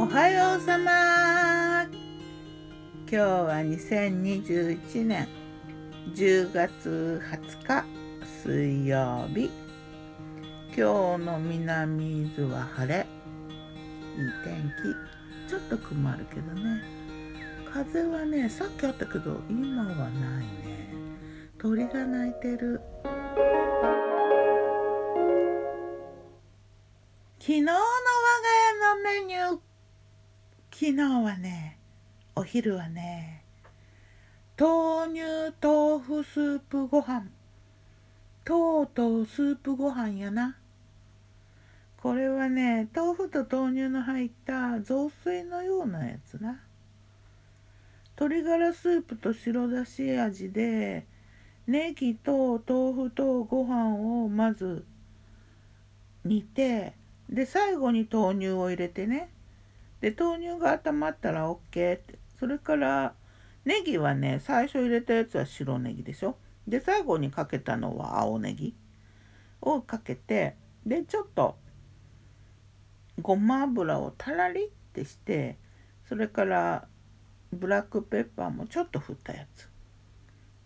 おはようさま。今日は2021年10月20日水曜日。今日の南伊豆は晴れ。いい天気。ちょっと雲あるけどね。風はねさっきあったけど今はないね。鳥が鳴いてる。昨日の昨日はねお昼はね豆乳豆腐スープご飯。とうとうスープご飯やな。これはね豆腐と豆乳の入った雑炊のようなやつな。鶏ガラスープと白だし味でネギと豆腐とご飯をまず煮てで最後に豆乳を入れてねで豆乳が温まったら OK って。それからネギはね最初入れたやつは白ネギでしょ。で最後にかけたのは青ネギをかけてでちょっとごま油をたらりってしてそれからブラックペッパーもちょっと振ったやつ。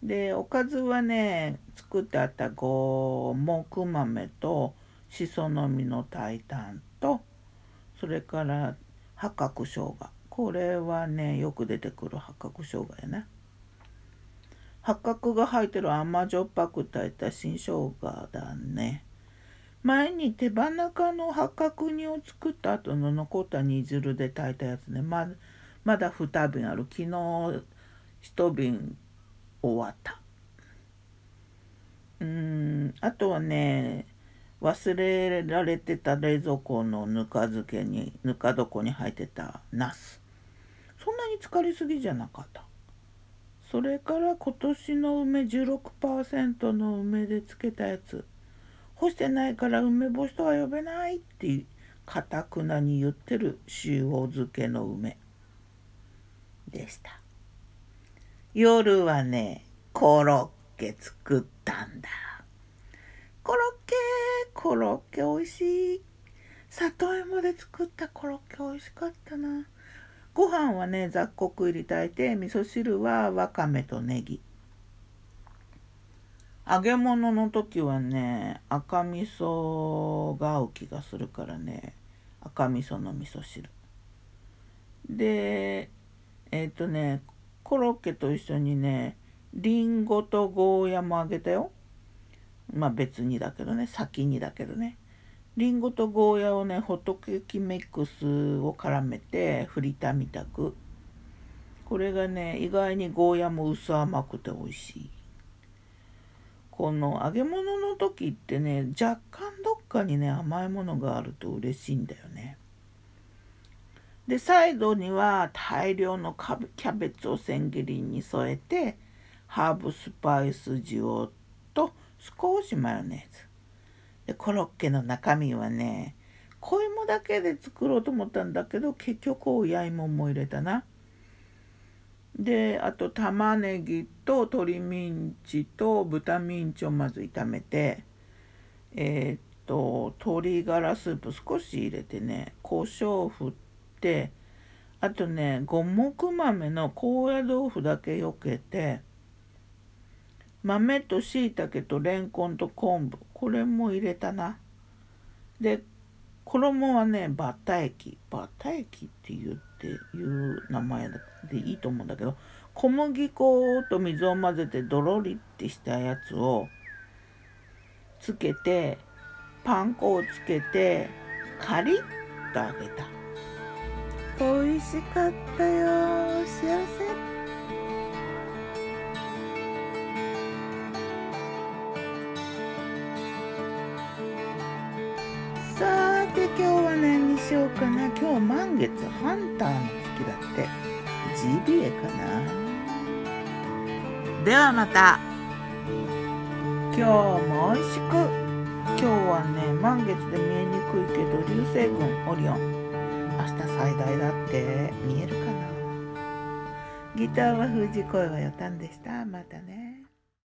でおかずはね作ってあった五目豆としその実の炊いたんとそれから八角生姜これはねよく出てくる八角生姜やな八角が入ってる甘じょっぱく炊いた新生姜だね。前に手羽中の八角煮を作った後の残った煮汁で炊いたやつね。ままだ2瓶ある。昨日1瓶終わった。うんあとはね忘れられてた冷蔵庫のぬか漬けにぬか床に入ってたナス。そんなに浸かりすぎじゃなかった。それから今年の梅16%の梅で漬けたやつ。干してないから梅干しとは呼べないってかたくなに言ってる塩漬けの梅。でした。夜はねコロッケ作ったんだ。コロッケコロッケ美味しい。里芋で作ったコロッケ美味しかったな。ご飯はね雑穀入り炊いて味噌汁はわかめとネギ。揚げ物の時はね赤味噌が合う気がするからね赤味噌の味噌汁。でえっ、ー、とねコロッケと一緒にねりんごとゴーヤも揚げたよ。まあ別にだけどね先にだけどね。りんごとゴーヤをねホットケーキミックスを絡めてフリタみたく。これがね意外にゴーヤも薄甘くて美味しい。この揚げ物の時ってね若干どっかにね甘いものがあると嬉しいんだよね。でサイドには大量のキャベツを千切りに添えてハーブスパイス塩と少しマヨネーズ。でコロッケの中身はね小芋だけで作ろうと思ったんだけど結局親芋も入れたな。であと玉ねぎと鶏ミンチと豚ミンチをまず炒めてえー、っと鶏ガラスープ少し入れてね胡椒を振ってあとね五目豆の高野豆腐だけよけて豆としいたけとれんこんと昆布。これも入れたな。で衣はねバッタ液バッタ液って言っていう名前でいいと思うんだけど小麦粉と水を混ぜてドロリってしたやつをつけてパン粉をつけてカリッと揚げた。美味しかったよ。幸せ。しようかな。今日満月ハンターの月だって。ジビエかな。ではまた。今日も美味しく。今日はね満月で見えにくいけど流星群オリオン。明日最大だって。見えるかな。ギターは藤声はよたんでした。またね